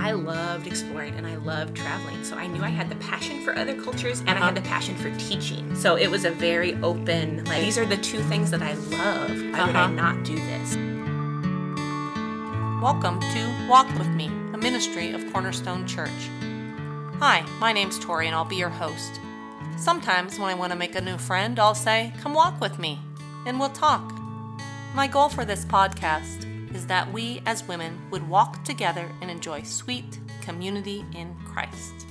I loved exploring and I loved traveling. So I knew I had the passion for other cultures and I had the passion for teaching. So it was a very open, like, these are the two things that I love. Why would I Uh-huh. not do this? Welcome to Walk With Me, a ministry of Cornerstone Church. Hi, my name's Tori and I'll be your host. Sometimes when I want to make a new friend, I'll say, Come walk with me, and we'll talk. My goal for this podcast is that we as women would walk together and enjoy sweet community in Christ.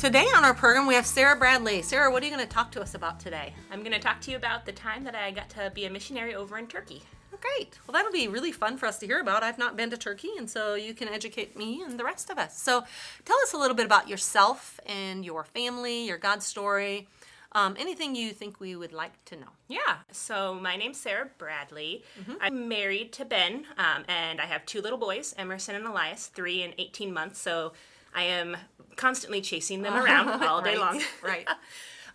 Today on our program, we have Sarah Bradley. Sarah, what are you going to talk to us about today? I'm going to talk to you about the time that I got to be a missionary over in Turkey. Oh, great. Well, that'll be really fun for us to hear about. I've not been to Turkey, and so you can educate me and the rest of us. So, tell us a little bit about yourself and your family, your God story, um, anything you think we would like to know. Yeah, so my name's Sarah Bradley. I'm married to Ben, um, and I have two little boys, Emerson and Elias, three and 18 months. So I am constantly chasing them around all day Right, long. right.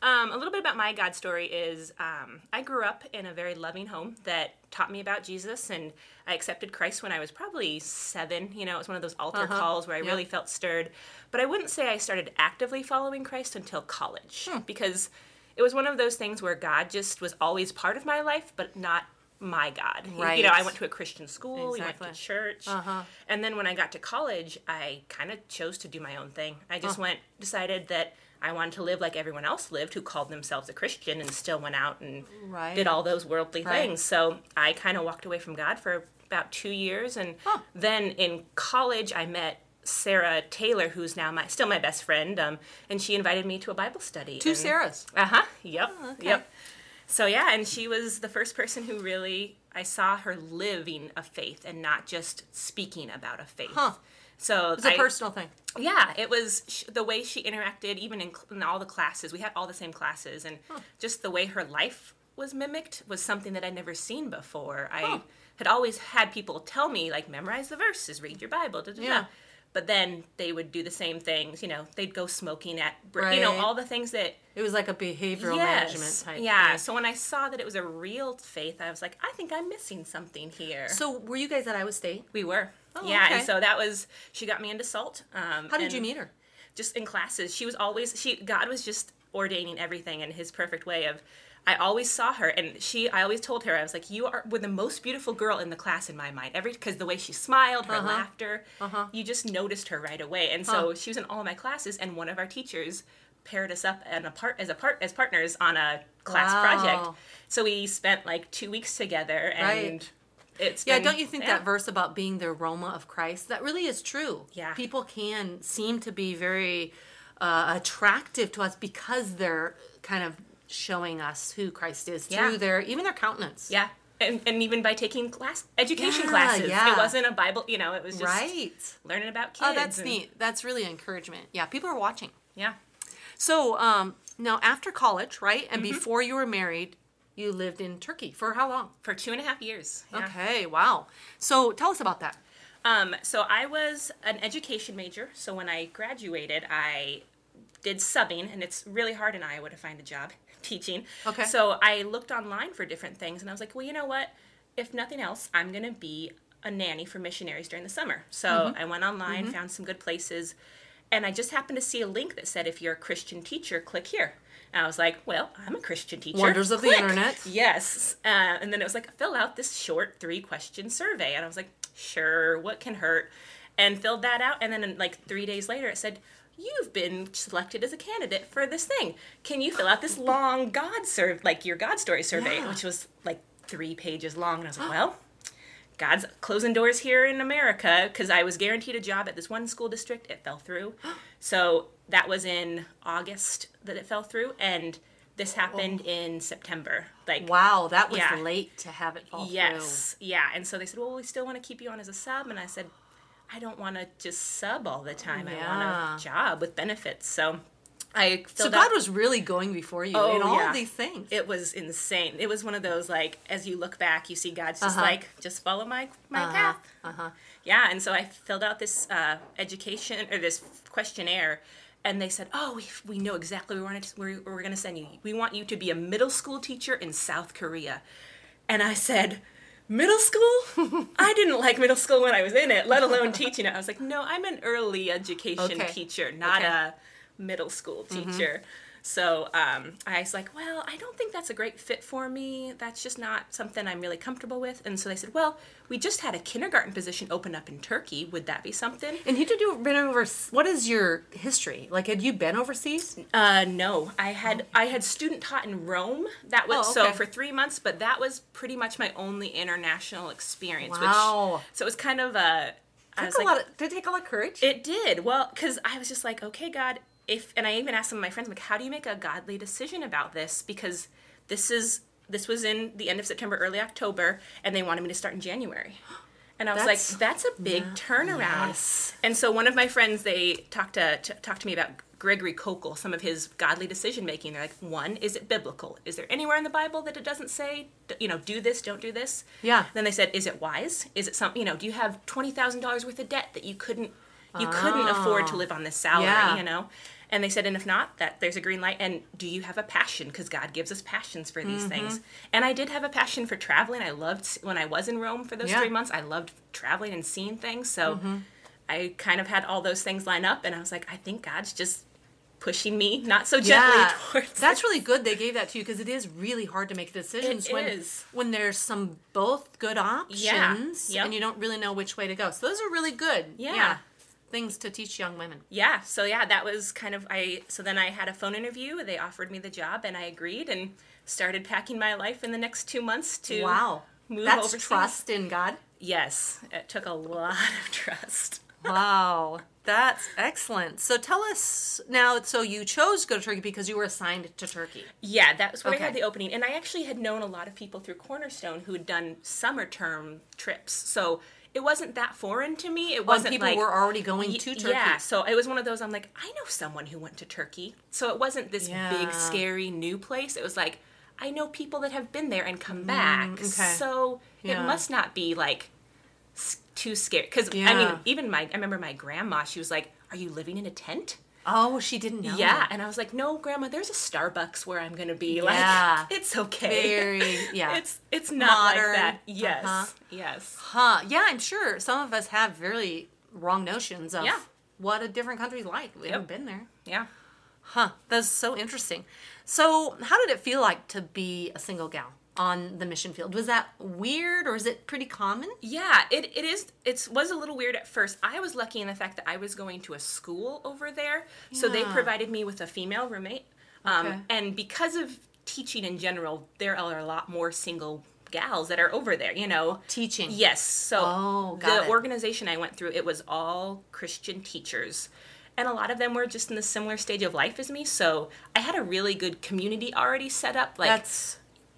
Um, a little bit about my God story is um, I grew up in a very loving home that taught me about Jesus, and I accepted Christ when I was probably seven. You know, it was one of those altar calls where I Yeah. really felt stirred. But I wouldn't say I started actively following Christ until college because it was one of those things where God just was always part of my life, but not my God. You- You know, I went to a Christian school, we went to church. Uh-huh. And then when I got to college, I kind of chose to do my own thing. I just went, decided that I wanted to live like everyone else lived who called themselves a Christian and still went out and Right. did all those worldly Right. things. So I kind of walked away from God for about two years. And Huh. then in college, I met Sarah Taylor, who's now my still my best friend, um, and she invited me to a Bible study. Two and- Sarahs. uh huh. Yep. okay. Yep. So yeah, and she was the first person who really I saw her living a faith and not just speaking about a faith. Huh. So It's a personal thing. yeah, it was sh- the way she interacted, even in, cl- in all the classes. We had all the same classes, and just the way her life was mimicked was something that I'd never seen before. I had always had people tell me, like, memorize the verses, read your Bible, da, da, da. Yeah. But then they would do the same things. You know, they'd go smoking at, br- you know, all the things that It was like a behavioral management type. yeah. thing. So when I saw that it was a real faith, I was like, I think I'm missing something here. So, were you guys at Iowa State? we were. Oh, yeah, okay. and so that was she got me into salt. Um, How did you meet her? Just in classes, she was always she. God was just ordaining everything in His perfect way. Of I always saw her, and she. I always told her I was like, you are were the most beautiful girl in the class in my mind. Every because the way she smiled, her Uh-huh. laughter, Uh-huh. you just noticed her right away. And so she was in all of my classes, and one of our teachers paired us up and a part as a part as partners on a class Wow. project. So we spent like two weeks together, and Right. It's Yeah, been- don't you think yeah. that verse about being the aroma of Christ that really is true? Yeah. people can seem to be very uh, attractive to us because they're kind of showing us who Christ is Yeah. through their even their countenance. Yeah. And, and even by taking class education Yeah, classes, yeah. it wasn't a Bible. You know, it was just right. learning about kids. Oh, that's and- neat. That's really encouragement. Yeah, people are watching. Yeah, So um, now after college, right, Mm-hmm. and before you were married, you lived in Turkey for how long? for two and a half years. Yeah. Okay, wow. So tell us about that. Um, so I was an education major. So when I graduated, I did subbing, and it's really hard in Iowa to find a job teaching. Okay. So I looked online for different things, and I was like, well, you know what? If nothing else, I'm going to be a nanny for missionaries during the summer. So Mm-hmm. I went online, found some good places, and I just happened to see a link that said, if you're a Christian teacher, click here. I was like, well, I'm a Christian teacher. Wonders of the internet. Yes. Uh, and then it was like, fill out this short three question survey. And I was like, sure, what can hurt? And filled that out. And then like three days later, it said, you've been selected as a candidate for this thing. Can you fill out this long God serve, like your God story survey, Yeah. which was like three pages long. And I was like, well, God's closing doors here in America because I was guaranteed a job at this one school district. It fell through. so that was in August that it fell through. And this happened in September. Like, Wow, that was Yeah. late to have it fall yes. Yeah. And so they said, well, we still want to keep you on as a sub. And I said, I don't want to just sub all the time. I want a job with benefits. So I. So God out- was really going before you Oh, in all yeah. these things. it was insane. It was one of those like as you look back, you see God's just Uh-huh. like just follow my my Uh-huh, path. uh-huh. Yeah, and so I filled out this uh, education or this questionnaire, and they said, "Oh, we, we know exactly where we're, going to send you. We want you to be a middle school teacher in South Korea." And I said, middle school? I didn't like middle school when I was in it, let alone teaching it. I was like, no, I'm an early education Okay. teacher, not Okay. a middle school mm-hmm. teacher. So um, I was like, well, I don't think that's a great fit for me. That's just not something I'm really comfortable with. And so they said, well, we just had a kindergarten position open up in Turkey. Would that be something? And you do been over. What is your history? Like, had you been overseas? Uh, no, I had I had student taught in Rome. That was Oh, so for three months, but that was pretty much my only international experience. Wow. Which, so it was kind of a. I was Took a like, lot of, did it take a lot of courage? it did well because I was just like, okay, God, if and I even asked some of my friends, like, how do you make a godly decision about this? Because this is this was in the end of September, early October, and they wanted me to start in January. And I was That's- like, that's a big turnaround. Yes. And so one of my friends, they talked to, to talked to me about Gregory Koukl, some of his godly decision making. They're like, one, is it biblical? Is there anywhere in the Bible that it doesn't say, you know, do this, don't do this? Yeah. Then they said, is it wise? Is it something, you know, do you have twenty thousand dollars worth of debt that you couldn't, you couldn't ah. afford to live on this salary, Yeah. you know? And they said, and if not, that there's a green light. And do you have a passion? Because God gives us passions for these Mm-hmm. things. And I did have a passion for traveling. I loved when I was in Rome for those Yeah. three months. I loved traveling and seeing things. So I kind of had all those things line up, and I was like, I think God's just pushing me not so gently yeah, towards. that's really good. They gave that to you because it is really hard to make decisions It when is. when there's some both good options Yep. and you don't really know which way to go. So those are really good. Yeah. Things to teach young women. yeah so yeah that was kind of i so then i had a phone interview they offered me the job and i agreed and started packing my life in the next two months to Wow, move that's overseas. trust in God. yes it took a lot of trust Wow, that's excellent. So tell us now. So you chose to go to Turkey because you were assigned to Turkey. yeah that was where i had the opening and i actually had known a lot of people through cornerstone who had done summer term trips so it wasn't that foreign to me it When wasn't people like were already going Y- to Turkey. Yeah, so it was one of those. I'm like, I know someone who went to Turkey, so it wasn't this Yeah. big, scary new place. It was like, I know people that have been there and come back, Mm, okay. so Yeah. it must not be like too scary. Because I mean, even my, I remember my grandma. She was like, "Are you living in a tent?" Oh, she didn't know. Yeah, and I was like, "No, grandma. There's a Starbucks where I'm gonna be. Like, it's okay. Very. Yeah. It's it's not Modern. like that. Yes, Uh-huh. yes, Huh. Yeah, I'm sure some of us have very wrong notions of Yeah. what a different country's like. We haven't been there. yeah." Huh. That's so interesting. So, how did it feel like to be a single gal on the mission field? Was that weird or is it pretty common? Yeah, it, it is. It was a little weird at first. I was lucky in the fact that I was going to a school over there, so they provided me with a female roommate. Um, Okay. And because of teaching in general, there are a lot more single gals that are over there. You know, Teaching. Yes. So Oh, the it. organization I went through, it was all Christian teachers. And a lot of them were just in the similar stage of life as me. So I had a really good community already set up. Like That's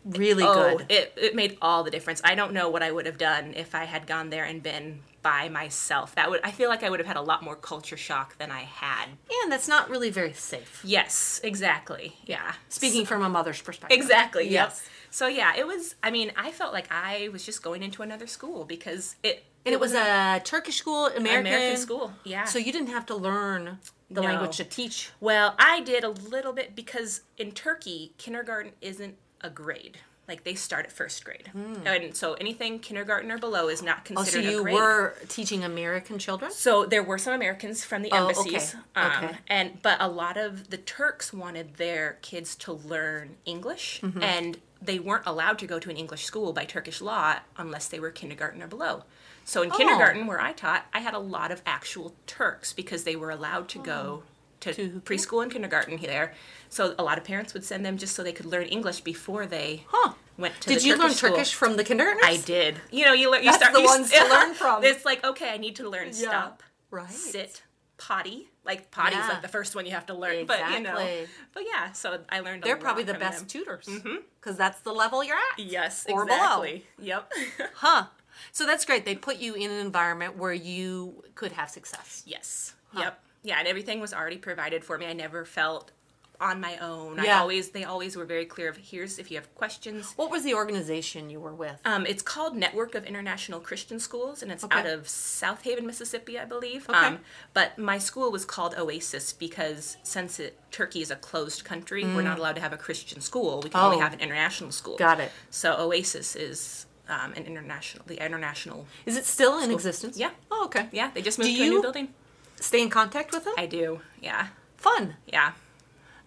really oh, good. it, it made all the difference. I don't know what I would have done if I had gone there and been by myself. That would I feel like I would have had a lot more culture shock than I had. And that's not really very safe. Yes, exactly. Yeah. Speaking from a mother's perspective. Exactly. Yep. Yes. So yeah, it was I mean, I felt like I was just going into another school because it And it was a Turkish school, American, American school. Yeah. So you didn't have to learn the No. language to teach. Well, I did a little bit because in Turkey, kindergarten isn't a grade. Like they start at first grade, and so anything kindergarten or below is not Hmm. Oh, considered so you a grade. were teaching American children? So there were some Americans from the Oh, embassies, okay. Um, Okay. and but a lot of the Turks wanted their kids to learn English, Mm-hmm. and they weren't allowed to go to an English school by Turkish law unless they were kindergarten or below. So in Oh. kindergarten, where I taught, I had a lot of actual Turks because they were allowed to go to. To- preschool and kindergarten there. So a lot of parents would send them just so they could learn English before they Huh. went to. Did you Turkish learn school. Turkish from the kindergartners? I did. You know, you learn. You That's start the you ones to learn from. It's like okay, I need to learn Yeah. stop, Right. sit, potty. Like potty's Yeah. like the first one you have to learn. But you know, Exactly. but yeah. So I learned. They're probably the best them. tutors mm-hmm. because that's the level you're at. Yes, or below. exactly. Yep. Huh. So that's great. They put you in an environment where you could have success. yes. Yep. Yeah, and everything was already provided for me. I never felt on my own. I Yeah. always they always were very clear of here's if you have questions. What was the organization you were with? Um, it's called Network of International Christian Schools, and it's Okay. out of Southaven, Mississippi, I believe. Okay. Um, but my school was called Oasis because since it, Turkey is a closed country, we're not allowed to have a Christian school. We can only Mm. Oh. have an international school. Got it. So Oasis is um, an international, the international. Is it still in existence? Yeah. Oh, okay. Yeah, they just moved Do to a new building. Stay in contact with them? I do. Yeah. Fun. Yeah.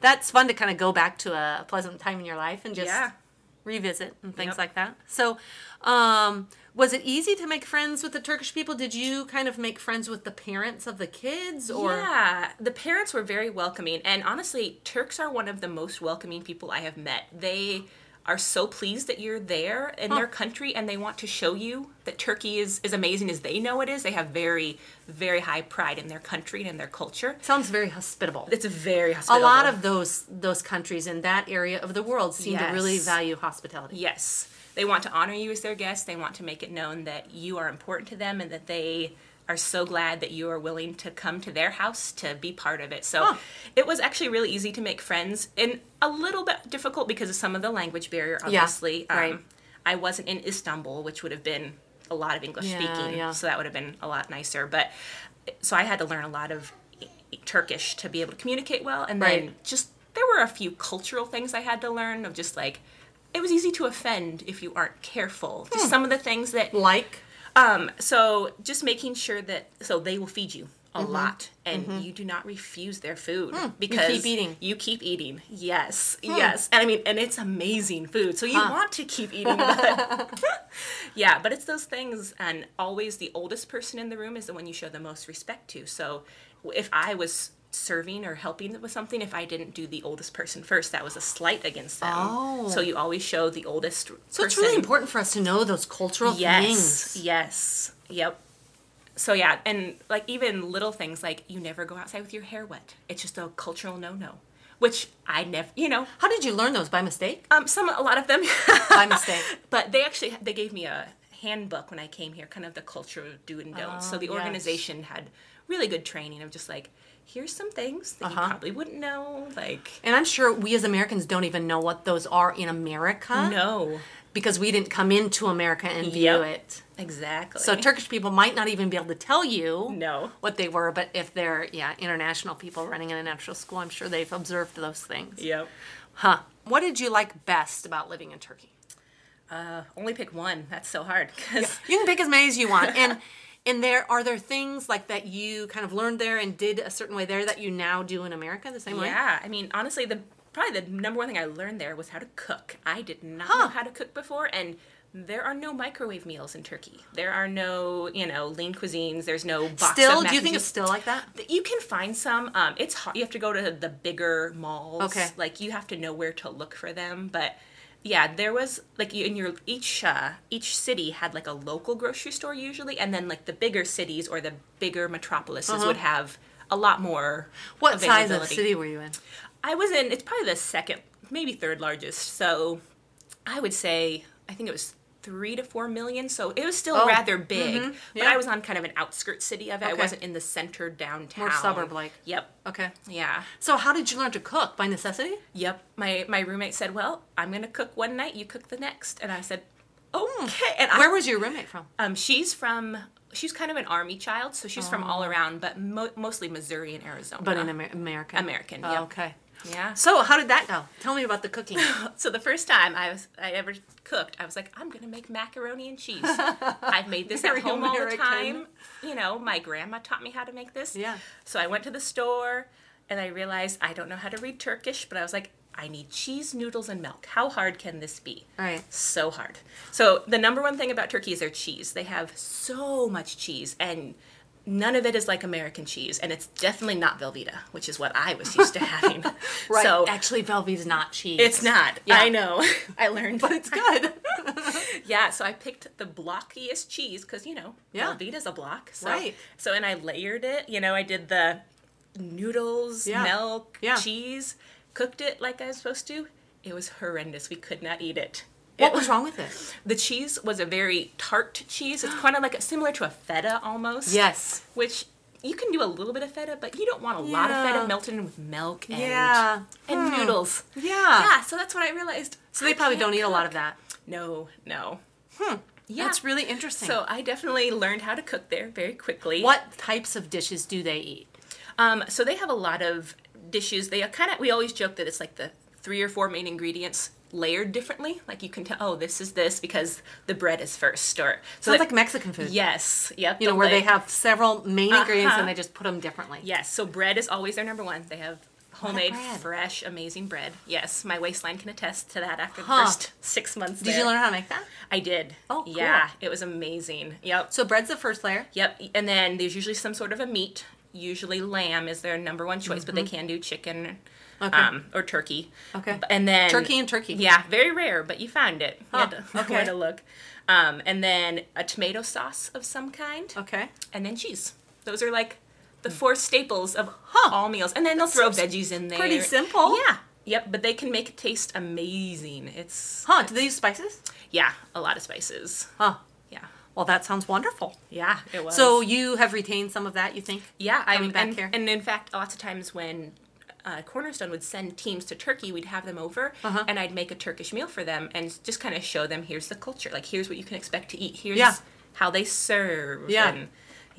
That's fun to kind of go back to a pleasant time in your life and just Yeah. revisit and things Yep. like that. So, um, was it easy to make friends with the Turkish people? Did you kind of make friends with the parents of the kids or yeah, the parents were very welcoming, and honestly, Turks are one of the most welcoming people I have met. They are so pleased that you're there in their country, and they want to show you that Turkey is as amazing as they know it is. They have very, very high pride in their country and in their culture. sounds very hospitable? It's very hospitable. a lot of those those countries in that area of the world seem to really value hospitality. Yes. They want to honor you as their guest. They want to make it known that you are important to them and that they are so glad that you are willing to come to their house to be part of it. So Huh. it was actually really easy to make friends and a little bit difficult because of some of the language barrier, obviously. Um, right. I wasn't in Istanbul, which would have been a lot of English Yeah, speaking. yeah. So that would have been a lot nicer. But so I had to learn a lot of Turkish to be able to communicate well. And then just there were a few cultural things I had to learn of just like it was easy to offend if you aren't careful. Just Hmm. some of the things that Like um so just making sure that so they will feed you a Mm-hmm. lot and you do not refuse their food because you keep eating. You keep eating. Yes. Yes. And I mean and it's amazing food. So you want to keep eating but Yeah, but it's those things and always the oldest person in the room is the one you show the most respect to. So if I was serving or helping with something if I didn't do the oldest person first that was a slight against them. Oh. So you always show the oldest so it's really important for us to know those cultural Yes. things. Yes. Yep. So yeah, and like even little things like you never go outside with your hair wet. It's just a cultural no-no, which I never, you know, How did you learn those by mistake? um, some a lot of them By mistake. but they actually they gave me a handbook when I came here, kind of the cultural do and don'ts. so Oh, the yes. organization had really good training of just like here's some things that Uh-huh. you probably wouldn't know, like And I'm sure we as Americans don't even know what those are in America no, because we didn't come into America and view Yep. it. exactly. So Turkish people might not even be able to tell you no, what they were, but if they're yeah international people running an international school, I'm sure they've observed those things. yep. Huh? What did you like best about living in Turkey? Uh, only pick one. That's so hard because You can pick as many as you want, and and there are there things like that you kind of learned there and did a certain way there that you now do in America the same way. Yeah, I mean, honestly, the probably the number one thing I learned there was how to cook. I did not Huh. know how to cook before, and there are no microwave meals in Turkey. There are no, you know, lean cuisines. There's no box Still, do you think it's still like that? You can find some. Um, it's hard. You have to go to the bigger malls. Okay. Like you have to know where to look for them. But yeah, there was like in your each uh, each city had like a local grocery store usually, and then like the bigger cities or the bigger metropolises would have a lot more. Uh-huh. What size of city were you in? I was in. It's probably the second, maybe third largest. So I would say I think it was three to four million. So it was still Oh, rather big. But yeah. I was on kind of an outskirts city of it. I wasn't in the center downtown. More suburb-like. Yep. Okay. Yeah. So how did you learn to cook by necessity? Yep. My my roommate said, "Well, I'm gonna cook one night. You cook the next." And I said, "Okay." And Where I, was your roommate from? um, she's from. She's kind of an army child, so she's from all around, but mo- mostly Missouri and Arizona. Oh. But in Amer- America. American, Oh, yep. okay. Yeah. So how did that go? Tell me about the cooking. So the first time I was I ever cooked, I was like, I'm gonna make macaroni and cheese. I've made this at home all the time. You know, my grandma taught me how to make this. Yeah. So I went to the store and I realized I don't know how to read Turkish, but I was like, I need cheese, noodles, and milk. How hard can this be? Right. So hard. So the number one thing about Turkey is their cheese. They have so much cheese and none of it is like American cheese, and it's definitely not Velveeta, which is what I was used to having. Right. So Actually, Velveeta's not cheese. it's not. Yeah. I know. I learned. but it's good. yeah, so I picked the blockiest cheese because you know, Yeah. Velveeta's a block. So, Right. So and I layered it. You know, I did the noodles, Yeah. milk, Yeah. cheese, cooked it like I was supposed to. It was horrendous. We could not eat it. What was wrong with it? The cheese was a very tart cheese. It's kind of like a, similar to a feta almost. Yes. Which you can do a little bit of feta, but you don't want a lot of feta melted in with milk and Yeah. and noodles. Yeah. Yeah, so that's what I realized. So they probably don't eat a lot of that. No, no. Hmm. Yeah. That's really interesting. So I definitely learned how to cook there very quickly. what types of dishes do they eat? Um, so they have a lot of dishes. They kind of we always joke that it's like the three or four main ingredients. Layered differently. Like you can tell, oh, this is this because the bread is first, or So it's like Mexican food. yes, yep. You know, where they have several main ingredients Uh-huh. and they just put them differently. Yes, so bread is always their number one. They have homemade, fresh, amazing bread. Yes, my waistline can attest to that after Huh. the first six months. Did there. you learn how to make that? I did. Oh, cool. yeah, it was amazing. Yep. So bread's the first layer. Yep, and then there's usually some sort of a meat. Usually lamb is their number one choice, but they can do chicken Mm-hmm. Okay. um, or turkey. Okay. And then Turkey and turkey. Yeah, very rare, but you found it. You Huh, had to okay. to look. Um, and then a tomato sauce of some kind, Okay. and then cheese. Those are like the four staples of Huh. all meals. And then they'll throw veggies in there. pretty simple. Yeah. Yep, but they can make it taste amazing. It's Huh? Do they use spices? yeah, a lot of spices. Huh. Well, that sounds wonderful. Yeah, it was. So you have retained some of that, you think? Yeah, I coming back and, here? and in fact, lots of times when uh, Cornerstone would send teams to Turkey, we'd have them over, Uh-huh. and I'd make a Turkish meal for them, and just kind of show them here's the culture, like here's what you can expect to eat, here's Yeah. how they serve, Yeah. and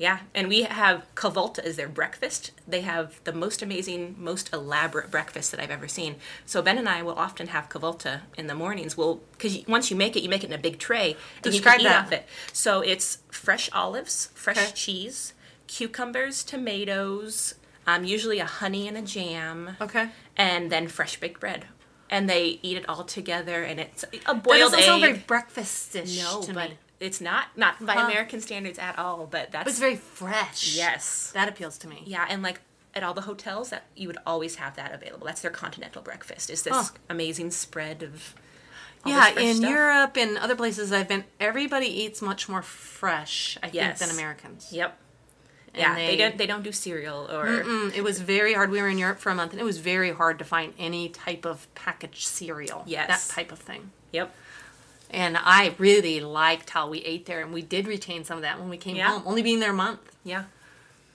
yeah, and we have kahvaltı as their breakfast. They have the most amazing, most elaborate breakfast that I've ever seen. So Ben and I will often have kahvaltı in the mornings. We'll because once you make it, you make it in a big tray, and Describe you can eat that. off it. So it's fresh olives, fresh Okay. cheese, cucumbers, tomatoes, um, usually a honey and a jam, Okay. and then fresh baked bread. And they eat it all together, and it's a That boiled doesn't egg. sound very breakfastish no, to but me. It's not not by Huh. American standards at all. But that's But it's very fresh. yes, That appeals to me. yeah, and like at all the hotels, that you would always have that available. That's their continental breakfast. Is this Huh. amazing spread of Yeah, in stuff. Europe and other places I've been, everybody eats much more fresh, I Yes. think, than Americans. Yep. And Yeah, they, they- don't they don't do cereal or Mm, it was very hard. We were in Europe for a month, and it was very hard to find any type of packaged cereal. Yes. That type of thing. yep. And I really liked how we ate there, and we did retain some of that when we came Yeah. home, only being there a month. Yeah.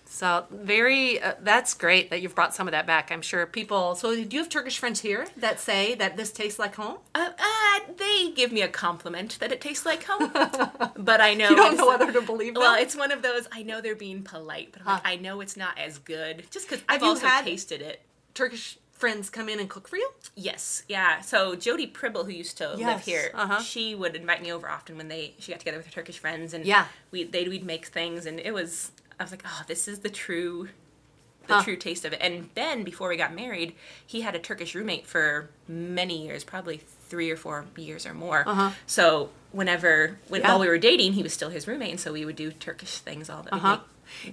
So very, uh, that's great that you've brought some of that back. I'm sure people. So do you have Turkish friends here that say that this tastes like home? Uh, uh, they give me a compliment that it tastes like home, but I know You don't know whether to believe Well, it's one of those. I know they're being polite, but I'm like, I know it's not as good just because I've also had- tasted it. Turkish friends come in and cook for you? Yes, yeah. So Jody Pribble, who used to live here, uh-huh. she would invite me over often when they she got together with her Turkish friends, and Yeah. we they we'd make things, and it was I was like, oh, this is the true. The Huh. true taste of it. And Ben, before we got married, he had a Turkish roommate for many years, probably three or four years or more. Uh-huh. So whenever, when, Yeah. while we were dating, he was still his roommate, and so we would do Turkish things all the Uh huh.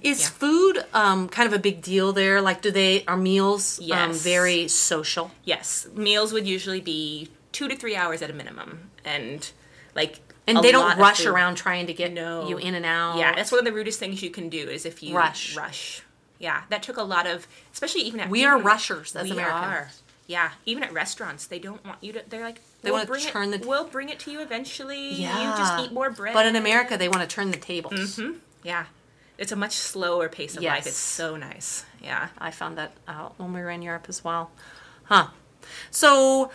Is Yeah. food um, kind of a big deal there? Like, do they are meals um, Yes. very social? Yes, meals would usually be two to three hours at a minimum, and like And they don't rush around trying to get No. you in and out. Yeah, that's one of the rudest things you can do is if you Rush. Rush. Yeah, that took a lot of, especially even at We are rushers as we Americans. Are. Yeah, even at restaurants, they don't want you to. They're like, They we'll wanna bring turn it, the- We'll bring it to you eventually. Yeah. you just eat more bread. But in America, they want to turn the tables. Mm-hmm. yeah, it's a much slower pace of life. Yes. It's so nice. Yeah. I found that out when we were in Europe as well. Huh. So,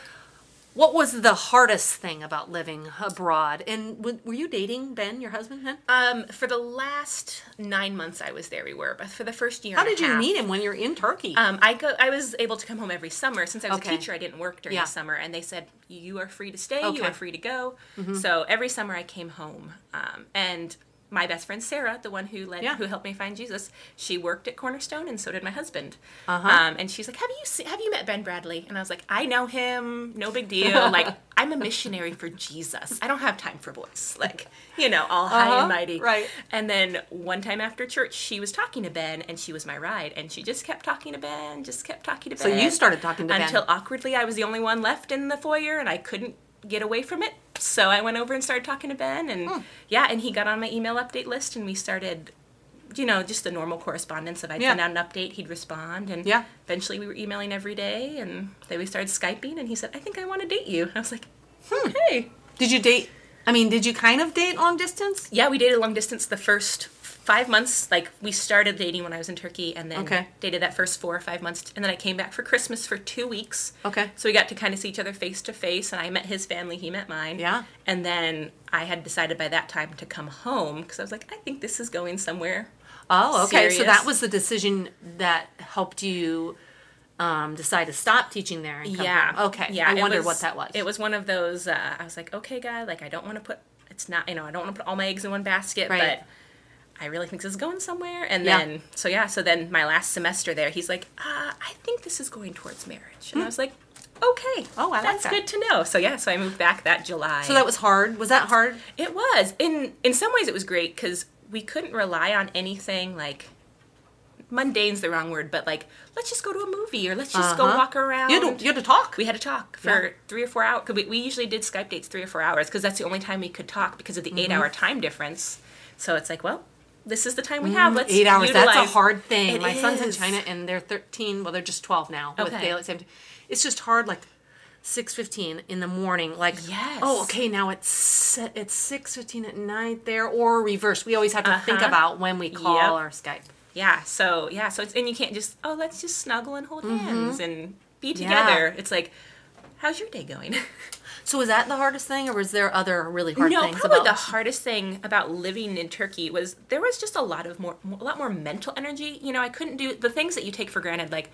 what was the hardest thing about living abroad? And w- were you dating Ben, your husband, then? Um, for the last nine months I was there, we were. But for the first year, How and a did you half- meet him when you're in Turkey? Um, I go. I was able to come home every summer since I was Okay. a teacher. I didn't work during Yeah. the summer, and they said you are free to stay. You Okay. Mm-hmm. are free to go. So every summer I came home, um, and my best friend Sarah, the one who led, Yeah. who helped me find Jesus, she worked at Cornerstone, and so did my husband. Uh-huh. Um, and she's like, "Have you se- have you met Ben Bradley?" And I was like, "I know him. No big deal. like I'm a missionary for Jesus. I don't have time for boys. Like you know, all high Uh-huh, and mighty." right. And then one time after church, she was talking to Ben, and she was my ride, and she just kept talking to Ben, just kept talking to Ben. So you started talking to Ben. until awkwardly I was the only one left in the foyer, and I couldn't get away from it. So I went over and started talking to Ben, and Hmm. yeah, and he got on my email update list, and we started. You know, just the normal correspondence of I'd Yeah. send out an update, he'd respond, and Yeah. eventually we were emailing every day, and then we started Skyping, and he said, "I think I want to date you." I was like, Hmm. "Okay." did you date? I mean, did you kind of date long distance? Yeah, we dated long distance the first five months. Like we started dating when I was in Turkey, and then Okay. dated that first four or five months, and then I came back for Christmas for two weeks. Okay. So we got to kind of see each other face to face, and I met his family, he met mine. Yeah. And then I had decided by that time to come home because I was like, I think this is going somewhere. Oh, okay. So that was the decision that helped you um, decide to stop teaching there and come yeah. home? Okay. Yeah. I wondered was- what that was. It was one of those. Uh, I was like, okay, God, like I don't want to put. It's not. You know, I don't want to put all my eggs in one basket, Right. but. I really think this is going somewhere, and Yeah. then so yeah, so then my last semester there, he's like, uh, I think this is going towards marriage, and I was like, okay, Hmm. Oh, I like that's that. good to know. So yeah, so I moved back that July. so that was hard. Was that hard? It was. In in some ways it was great cuz we couldn't rely on anything like mundane's the wrong word, but like let's just go to a movie or let's just go Uh-huh. walk around. You had to, you had to talk. we had to talk for Yeah. three or four hours. Cause we, we usually did Skype dates three or four hours because that's the only time we could talk because of the Mm-hmm. eight hour time difference. So it's like, well, this is the time we have. Let's Mm, Eight hours. That's a hard thing. It My son's in. China and they're 13. Well, they're just 12 now okay. with daylight saving. It's just hard. Like 6:15 in the morning. Like Yes. oh, okay, now it's it's 6:15 at night there or reverse. We always have to think Uh-huh. about when we call Yep. or Skype. Yeah. So yeah. So it's and you can't just oh let's just snuggle and hold hands and be Mm-hmm. Yeah. together. It's like, how's your day going? So was that the hardest thing, or was there other really hard no, things probably about? the hardest thing about living in Turkey was there was just a lot of more, a lot more mental energy. You know, I couldn't do the things that you take for granted, like,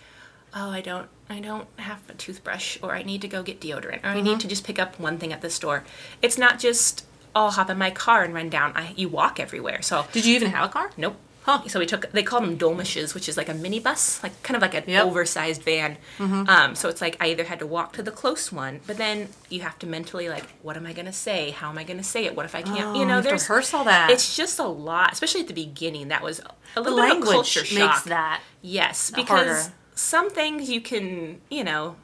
oh, I don't, I don't have a toothbrush, or I need to go get deodorant, or I Mm-hmm. need to just pick up one thing at the store. It's not just, oh, I'll hop in my car and run down. I, you walk everywhere, so Did you even have a car? Nope. Huh. So we took. They called them dolmishes, which is like a minibus, like kind of like an Yep. Mm-hmm. oversized van. Um, so it's like I either had to walk to the close one, but then you have to mentally like, what am I gonna say? How am I gonna say it? What if I can't? Oh, you know, there's rehearse all that. It's just a lot, especially at the beginning. That was a The little bit of a culture shock. makes that. Yes, harder. because some things you can, you know,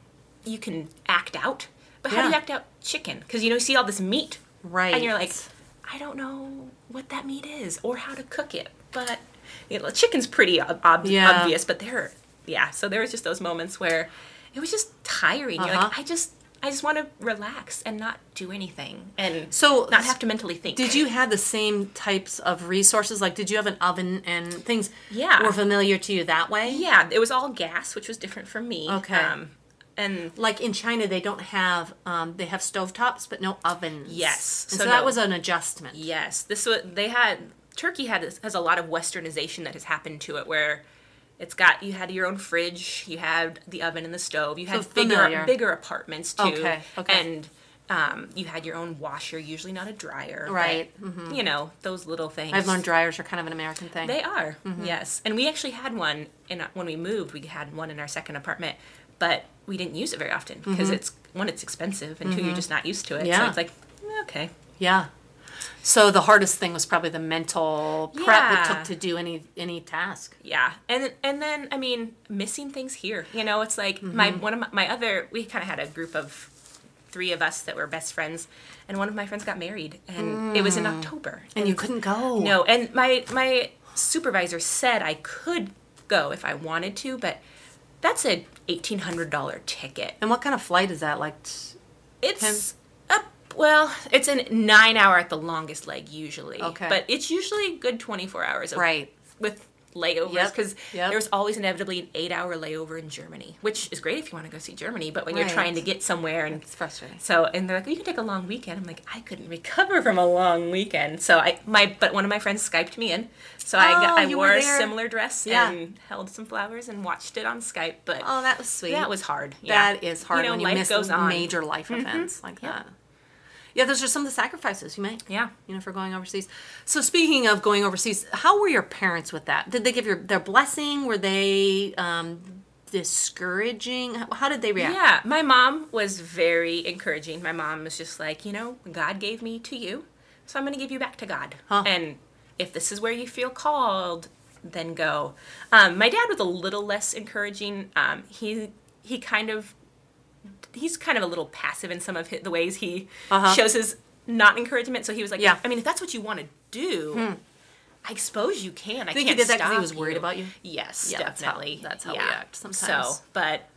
you can act out, but how do you act out chicken? Because you know, you see all this meat, Right. And you're like, I don't know what that meat is or how to cook it, but you know, chicken's pretty ob- Yeah. obvious. But there, yeah. So there was just those moments where it was just tiring. You're Uh-huh. like, I just, I just want to relax and not do anything and So- not have to mentally think. Did you have the same types of resources? Like, did you have an oven and things Yeah. were familiar to you that way? Yeah, it was all gas, which was different for me. Okay. Um, and Like in China, they don't have, um, they have stovetops, but no ovens. Yes. So so, that no- was an adjustment. yes, this was they had Turkey had has a lot of westernization that has happened to it where it's got you had your own fridge, you had the oven and the stove, you had So bigger bigger apartments too. Okay, okay. And um, you had your own washer, usually not a dryer. but, Right, mm-hmm. You know those little things. I've learned dryers are kind of an American thing. They are, yes. And we actually had one in when we moved. We had one in our second apartment, but we didn't use it very often because it's one, it's expensive, and two, you're just not used to it. So Yeah. it's like, eh, okay, yeah. So the hardest thing was probably the mental prep it took to do any any task. yeah. And and then I mean, missing things here. You know, it's like my mm-hmm. one of my, my other. We kind of had a group of three of us that were best friends, and one of my friends got married, and it was in mm. October, And you couldn't go. No, and my my supervisor said I could go if I wanted to, but that's a eighteen hundred dollar ticket. And what kind of flight is that? Like, t- It's. Well, it's a nine hour at the longest leg usually. Okay. but it's usually a good twenty four hours. Of, Right. with layovers because yep. there's always inevitably an eight hour layover in Germany, which is great if you want to go see Germany. But when you're trying to get somewhere and it's frustrating. so and they're like, you can take a long weekend. I'm like, I couldn't recover from a long weekend. So I my but one of my friends skyped me in. So I got, Oh, I you wore a similar dress Yeah. and held some flowers and watched it on Skype. But Oh, that was sweet. that was hard. Yeah. That is hard You know, when you life miss goes on. major life mm-hmm. events like Yep. that. Yeah, those are some of the sacrifices you make. Yeah. You know, for going overseas. So speaking of going overseas, how were your parents with that? Did they give your their blessing? Were they um, discouraging? How, did they react? Yeah, my mom was very encouraging. My mom was just like, you know, God gave me to you, so I'm going to give you back to God. Huh. And if this is where you feel called, then go. Um, my dad was a little less encouraging. Um, he he kind of he's kind of a little passive in some of hi the ways he Uh-huh. shows his not encouragement. So he was like, Yeah. I mean, if that's what you want to do. I suppose you can. I Think he can't did that 'cause he was worried you. about you? Yes, Yeah, that's how- definitely. that's how we yeah. act sometimes. So, but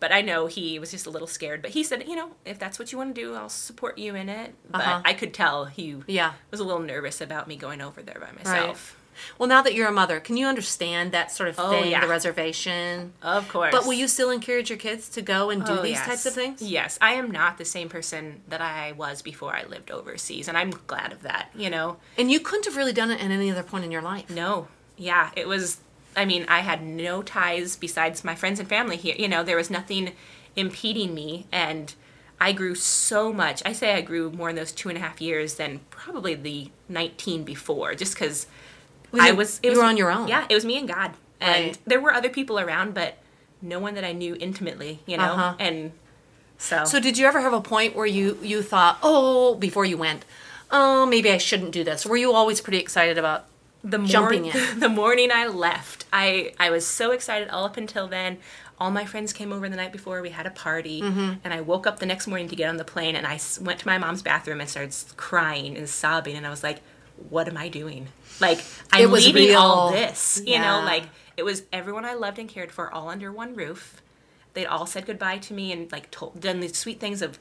but I know he was just a little scared. But he said, you know, if that's what you want to do, I'll support you in it. But Uh-huh. I could tell he Yeah. was a little nervous about me going over there by myself. Well, now that you're a mother, can you understand that sort of Oh, thing, yeah. the reservation? Of course. But will you still encourage your kids to go and do Oh, these yes. types of things? Yes, I am not the same person that I was before I lived overseas, and I'm glad of that. You know, And you couldn't have really done it at any other point in your life. no, yeah, it was I mean, I had no ties besides my friends and family here. You know, there was nothing impeding me, and I grew so much. I say I grew more in those two and a half years than probably the 19 before, just because I it- was. you was were on your own. Yeah, it was me and God, and Right. there were other people around, but no one that I knew intimately. You know, Uh-huh. and so So did you ever have a point where you you thought, oh, before you went, oh, maybe I shouldn't do this? Were you always pretty excited about? the jumping morning, in. the morning I left, I I was so excited all up until then. All my friends came over the night before. We had a party, Mm-hmm. and I woke up the next morning to get on the plane. And I went to my mom's bathroom and started crying and sobbing. And I was like, "What am I doing? Like I'm It was leaving all this, you Yeah. know? Like it was everyone I loved and cared for all under one roof. They'd all said goodbye to me and like told, done these sweet things of,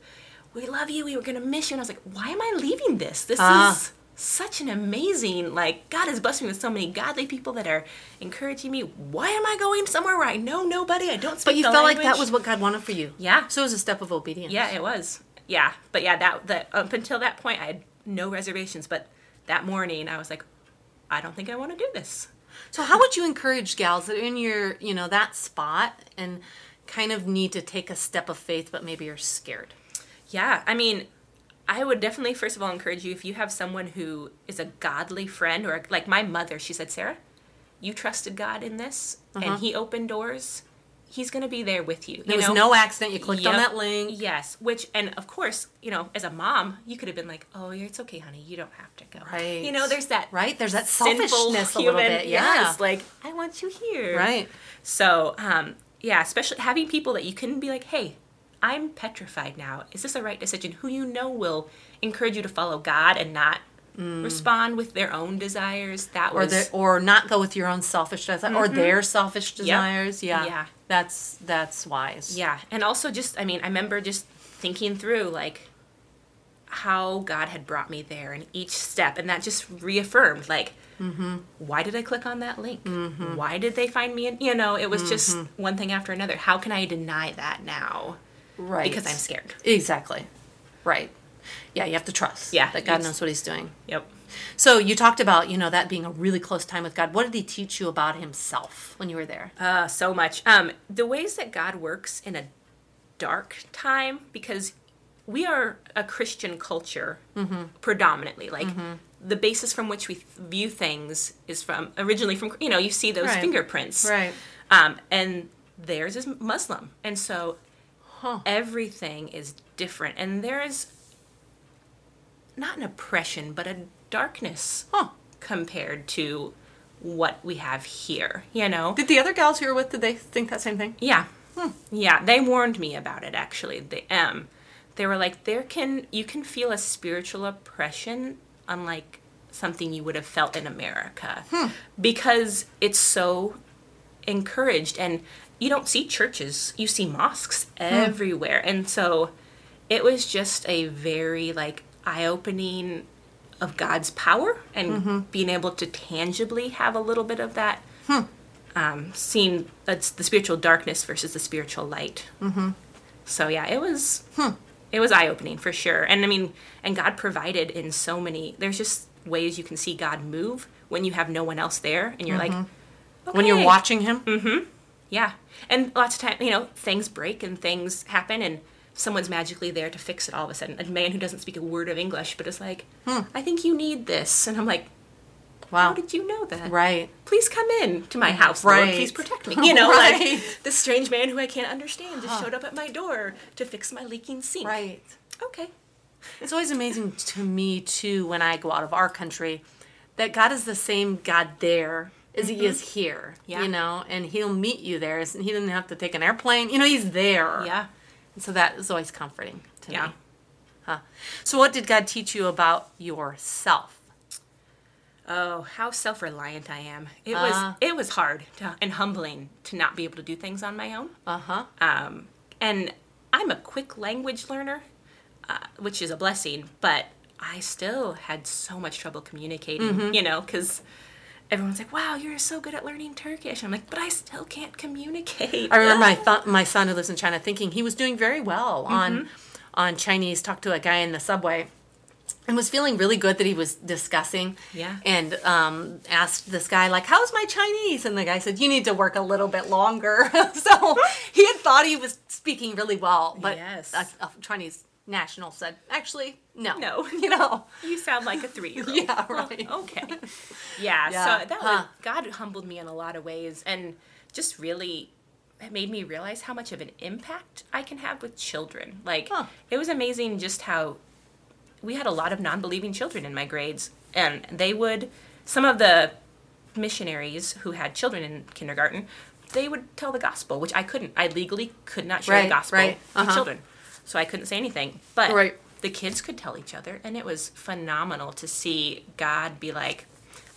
"We love you. We were gonna miss you." And I was like, "Why am I leaving this? This Ah. is." such an amazing like god has blessed me with so many godly people that are encouraging me why am i going somewhere where i know nobody i don't speak But you felt like that was what God wanted for you. Yeah. So it was a step of obedience. yeah it was yeah but yeah that that up until that point i had no reservations but that morning i was like i don't think i want to do this So how would you encourage gals that are in your, you know, that spot and kind of need to take a step of faith, but maybe you're scared? yeah i mean i would definitely first of all encourage you if you have someone who is a godly friend or like my mother she said sarah you trusted god in this Uh-huh. and he opened doors he's going to be there with you There you was know? no accident. You clicked on that link. Yes, which and of course, you know, as a mom, you could have been like, "Oh, it's okay, honey. You don't have to go." Right. You know, there's that Right? There's that selfishness a human, little bit. Yeah. Yes, like I want you here. Right. So, um, yeah, especially having people that you can be like, "Hey, I'm petrified now. Is this the right decision?" Who you know will encourage you to follow God and not respond with their own desires. That Mm. Or was the, or not go with your own selfish desire or their selfish desires. Yeah. Mm-hmm. Yeah. That's that's wise. Yeah, and also just I mean, I remember just thinking through like how God had brought me there in each step, and that just reaffirmed like, why did I click on that link? Why did they find me? In, you know, it was just one thing after another. How can I deny that now? Right. Because I'm scared. Exactly. Right. Yeah, you have to trust. Yeah, That God knows what he's doing. Yep. So you talked about, you know, that being a really close time with God. What did he teach you about himself when you were there? Uh, so much. Um, the ways that God works in a dark time, because we are a Christian culture mm-hmm. predominantly. Like mm-hmm. the basis from which we th- view things is from originally from you know you see those Right. fingerprints, Right. Um, and theirs is Muslim, and so Huh. everything is different, and there is not an oppression, but a darkness Huh. compared to what we have here. You know. Did the other gals you were with, did they think that same thing? Yeah. Hmm. Yeah, they warned me about it actually. They um they were like there can you can feel a spiritual oppression unlike something you would have felt in America hmm. because it's so encouraged and you don't see churches, you see mosques hmm. everywhere. And so it was just a very like eye-opening of God's power and being able to tangibly have a little bit of that um, seeing that's the spiritual darkness versus the spiritual light. Mm-hmm. So yeah, it was it was eye opening for sure. And I mean, and God provided in so many. There's just ways you can see God move when you have no one else there, and you're like, When you're watching him? Mm-hmm. Yeah, and lots of time, you know, things break and things happen, and someone's magically there to fix it all of a sudden. A man who doesn't speak a word of English, but is like, hmm. I think you need this, and I'm like, Wow. how did you know that? Right. please come in to my house, Lord. Right. Please protect me. You know, Right. like this strange man who I can't understand just showed up at my door to fix my leaking sink. Right. Okay. It's always amazing to me too when I go out of our country that God is the same God there as He mm-hmm. is here. Yeah. You know, and He'll meet you there. He didn't have to take an airplane. You know, He's there. Yeah. And so that is always comforting to Yeah. me. Huh. So what did God teach you about yourself? Oh, how self-reliant I am. It Ah. was it was hard to, and humbling to not be able to do things on my own. Uh huh. Um, and I'm a quick language learner, uh, which is a blessing, but I still had so much trouble communicating, Mm-hmm. you know, because everyone's like, wow, you're so good at learning Turkish. I'm like, but I still can't communicate. I remember my th- my son who lives in China thinking he was doing very well on on Chinese. Talked to a guy in the subway, and was feeling really good that he was discussing. Yeah. And um, asked this guy, like, how's my Chinese? And the guy said, you need to work a little bit longer. so he had thought he was speaking really well, but Yes. a, a Chinese national said, actually, no. No. You know? You sound like a three year old. Yeah, right. okay. Yeah, Yeah, so that huh. was, God humbled me in a lot of ways and just really it made me realize how much of an impact I can have with children. Like, Huh. it was amazing just how we had a lot of non believing children in my grades, and they would, some of the missionaries who had children in kindergarten, they would tell the gospel, which I couldn't. I legally could not share Right, the gospel right, uh-huh. children. So I couldn't say anything. But Right. the kids could tell each other, and it was phenomenal to see God be like,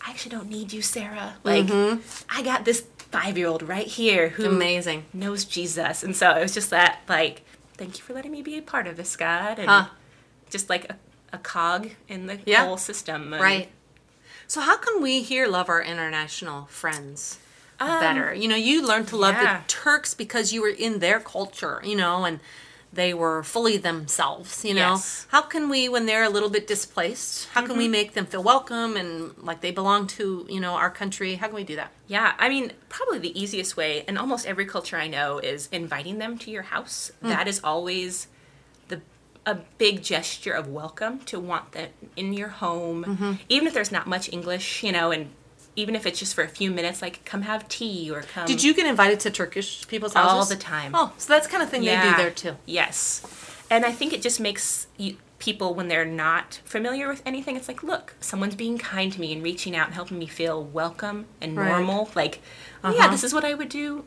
I actually don't need you, Sarah. Like, I got this five year old right here who Amazing. knows Jesus. And so it was just that, like, thank you for letting me be a part of this, God. And Huh. just like a, a cog in the Yeah. whole system. And- Right. So how can we here love our international friends better? You know, you learned to love Um, yeah. the Turks because you were in their culture, you know, and they were fully themselves, you know. Yes. How can we when they're a little bit displaced, how can Mm-hmm. we make them feel welcome and like they belong to, you know, our country? How can we do that? Yeah, I mean, probably the easiest way, in almost every culture I know, is inviting them to your house. Hmm. That is always the a big gesture of welcome to want them in your home, Mm-hmm. even if there's not much English, you know, and even if it's just for a few minutes, like come have tea or come. Did you get invited to Turkish people's houses? All the time. Oh, so that's kind of thing they do there too. Yes. And I think it just makes you, people, when they're not familiar with anything, it's like, look, someone's being kind to me and reaching out and helping me feel welcome and Right. normal. Like, oh, yeah, Uh-huh. this is what I would do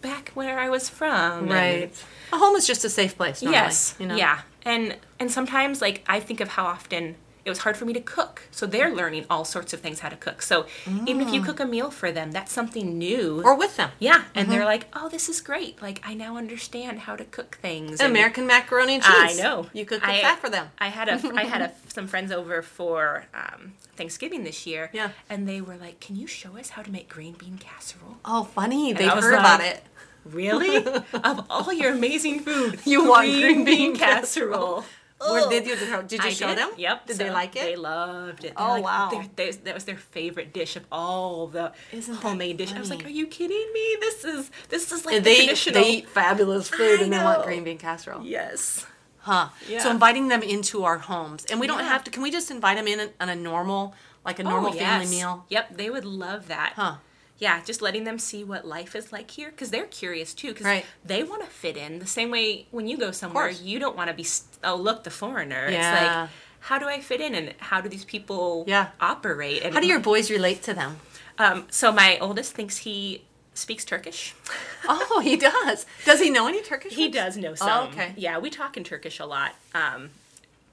back where I was from. and- A home is just a safe place, normally, yes. you know. Yeah. And and sometimes like I think of how often it was hard for me to cook. So they're learning all sorts of things how to cook. So even if you cook a meal for them, that's something new. Mm. Or with them. yeah, and they're like, "Oh, this is great! Like, I now understand how to cook things." and- American macaroni and cheese. I know. You could cook I- that for them. I had a I had a, some friends over for um, Thanksgiving this year. Yeah. And they were like, "Can you show us how to make green bean casserole?" Oh, funny. They've heard about it. Really? of all your amazing food, You want green bean casserole. Where oh. did you did you I show did. them? Yep. Did So they like it? They loved it. Oh, They're like, wow. they're- they- that was their favorite dish of all the Isn't homemade dish. I was like, "Are you kidding me? This is this is like the they traditional." they eat fabulous food and they want green bean casserole. yes. Huh. Yeah. So inviting them into our homes, and we don't Yeah. have to. Can we just invite them in on a normal, like a normal Oh, family meal? Yep, they would love that. Huh. Yeah, just letting them see what life is like here because they're curious too. Because Right. they want to fit in the same way when you go somewhere, you don't want to be oh look the foreigner. It's like how do I fit in and how do these people Yeah. operate? And How do your boys relate to them? um, so my oldest thinks he speaks Turkish. Oh, he does. Does he know any Turkish? He words? does know some. okay. Yeah, we talk in Turkish a lot um,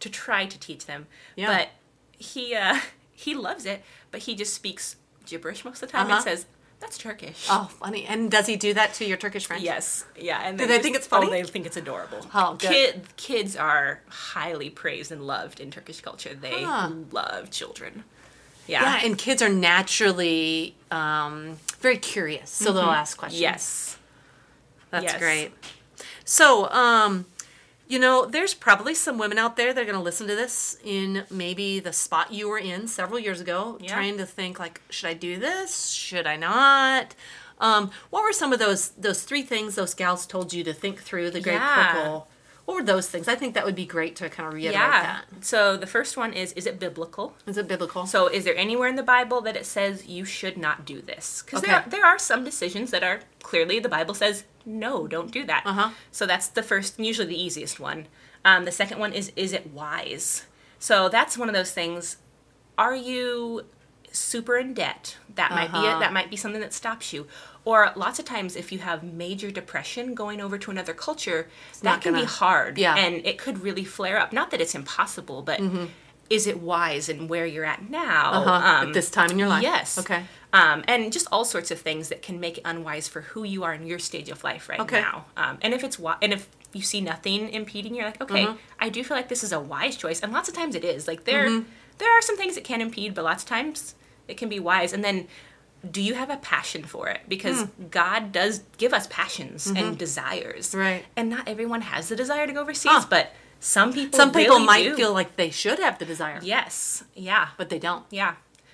to try to teach them. Yeah. But he uh, he loves it, but he just speaks gibberish most of the time Uh-huh. and says, "That's Turkish." Oh, funny. And does he do that to your Turkish friends? Yes. Yeah. And Do they think it's funny? Oh, they think it's adorable. Oh, good. Kid, kids are highly praised and loved in Turkish culture. They Huh. love children. Yeah, Yeah. and kids are naturally um, very curious, so they'll ask questions. yes. That's Yes. great. So, um, you know, there's probably some women out there that are going to listen to this in maybe the spot you were in several years ago, Yeah. trying to think like, should I do this? Should I not? Um, what were some of those those three things those gals told you to think through the great Yeah. purple? What were those things? I think that would be great to kind of reiterate Yeah. that. So the first one is: Is it biblical? Is it biblical? So, is there anywhere in the Bible that it says you should not do this? Because Okay. there, there are some decisions that are clearly the Bible says no, don't do that. Uh-huh. So that's the first, usually the easiest one. Um, the second one is is it wise? So that's one of those things. Are you super in debt? That might be Uh-huh. it. That might be something that stops you. Or lots of times, if you have major depression going over to another culture, that can be gonna- hard. Yeah. And it could really flare up. Not that it's impossible, but is it wise and where you're at now? Mm-hmm. uh-huh. Um, At this time in your life. Yes. Okay. Um, and just all sorts of things that can make it unwise for who you are in your stage of life right Okay. now. Um, and if it's wi- and if you see nothing impeding, you're like, okay, Mm-hmm. I do feel like this is a wise choice. And lots of times it is. Like there, Mm-hmm. there are some things that can impede, but lots of times it can be wise. And then, do you have a passion for it? Because God does give us passions and desires. Right. And not everyone has the desire to go overseas, Huh. but Some people Some people really might do. feel like they should have the desire, yes, yeah, but they don't. yeah.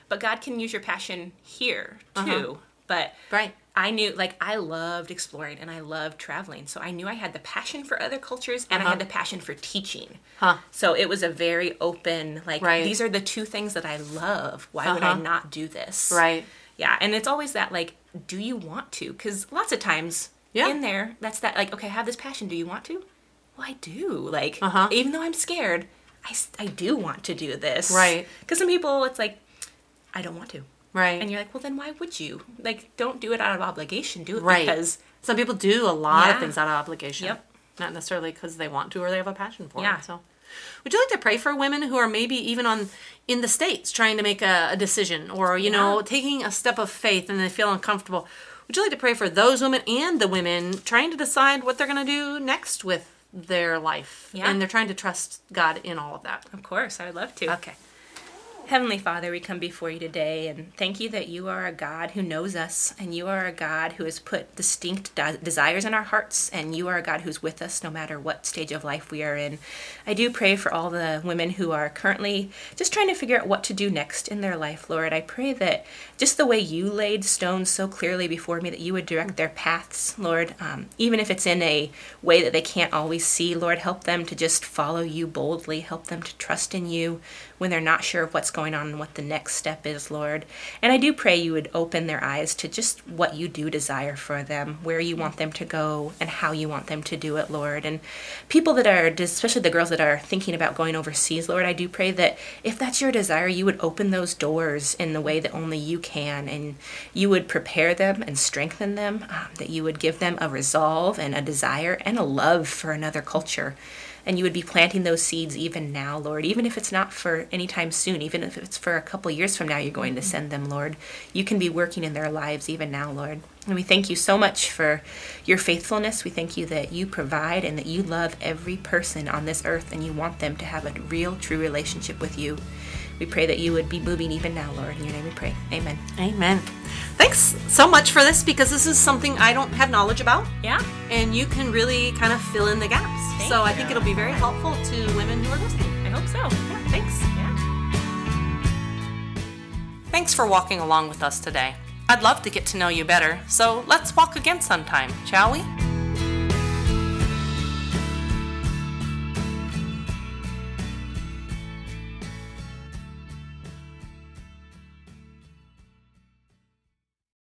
But God can use your passion here too. Uh-huh. But Right. I knew, like, I loved exploring and I loved traveling. So I knew I had the passion for other cultures and I Uh-huh. had the passion for teaching. Huh. So it was a very open, like, Right. these are the two things that I love. Why would I Uh-huh. not do this? Right. Yeah. And it's always that, like, do you want to? Because lots of times Yeah. in there, that's that, like, okay, I have this passion. Do you want to? Well, I do. Like, Uh-huh. even though I'm scared, I, I do want to do this. Right. Because some people, it's like, I don't want to. Right. And you're like, well, then why would you? Like, don't do it out of obligation. Do it right. because some people do a lot of things out of obligation. Yep. Not necessarily because they want to or they have a passion for Yeah. it. So, would you like to pray for women who are maybe even on in the states trying to make a, a decision or you know taking a step of faith and they feel uncomfortable? Would you like to pray for those women and the women trying to decide what they're going to do next with their life? Yeah. And they're trying to trust God in all of that. Of course, I would love to. Okay. Heavenly Father, we come before you today and thank you that you are a God who knows us and you are a God who has put distinct de- desires in our hearts and you are a God who's with us no matter what stage of life we are in. I do pray for all the women who are currently just trying to figure out what to do next in their life, Lord. I pray that just the way you laid stones so clearly before me that you would direct their paths, Lord, um, even if it's in a way that they can't always see, Lord, help them to just follow you boldly, help them to trust in you when they're not sure of what's going on and what the next step is, Lord. And I do pray you would open their eyes to just what you do desire for them, where you want them to go, and how you want them to do it, Lord. And people that are, especially the girls that are thinking about going overseas, Lord, I do pray that if that's your desire, you would open those doors in the way that only you can, and you would prepare them and strengthen them, um, that you would give them a resolve and a desire and a love for another culture and you would be planting those seeds even now, Lord, even if it's not for any time soon, even if it's for a couple years from now, you're going to mm-hmm. send them, Lord. You can be working in their lives even now, Lord. And we thank you so much for your faithfulness. We thank you that you provide and that you love every person on this earth and you want them to have a real, true relationship with you. We pray that you would be moving even now, Lord. In your name we pray. Amen. Amen. Thanks so much for this because this is something I don't have knowledge about. Yeah. and you can really kind of fill in the gaps. Thank so I think it'll be very helpful to women who are listening. I hope so. Yeah, thanks. Yeah. Thanks for walking along with us today. I'd love to get to know you better, so let's walk again sometime, shall we?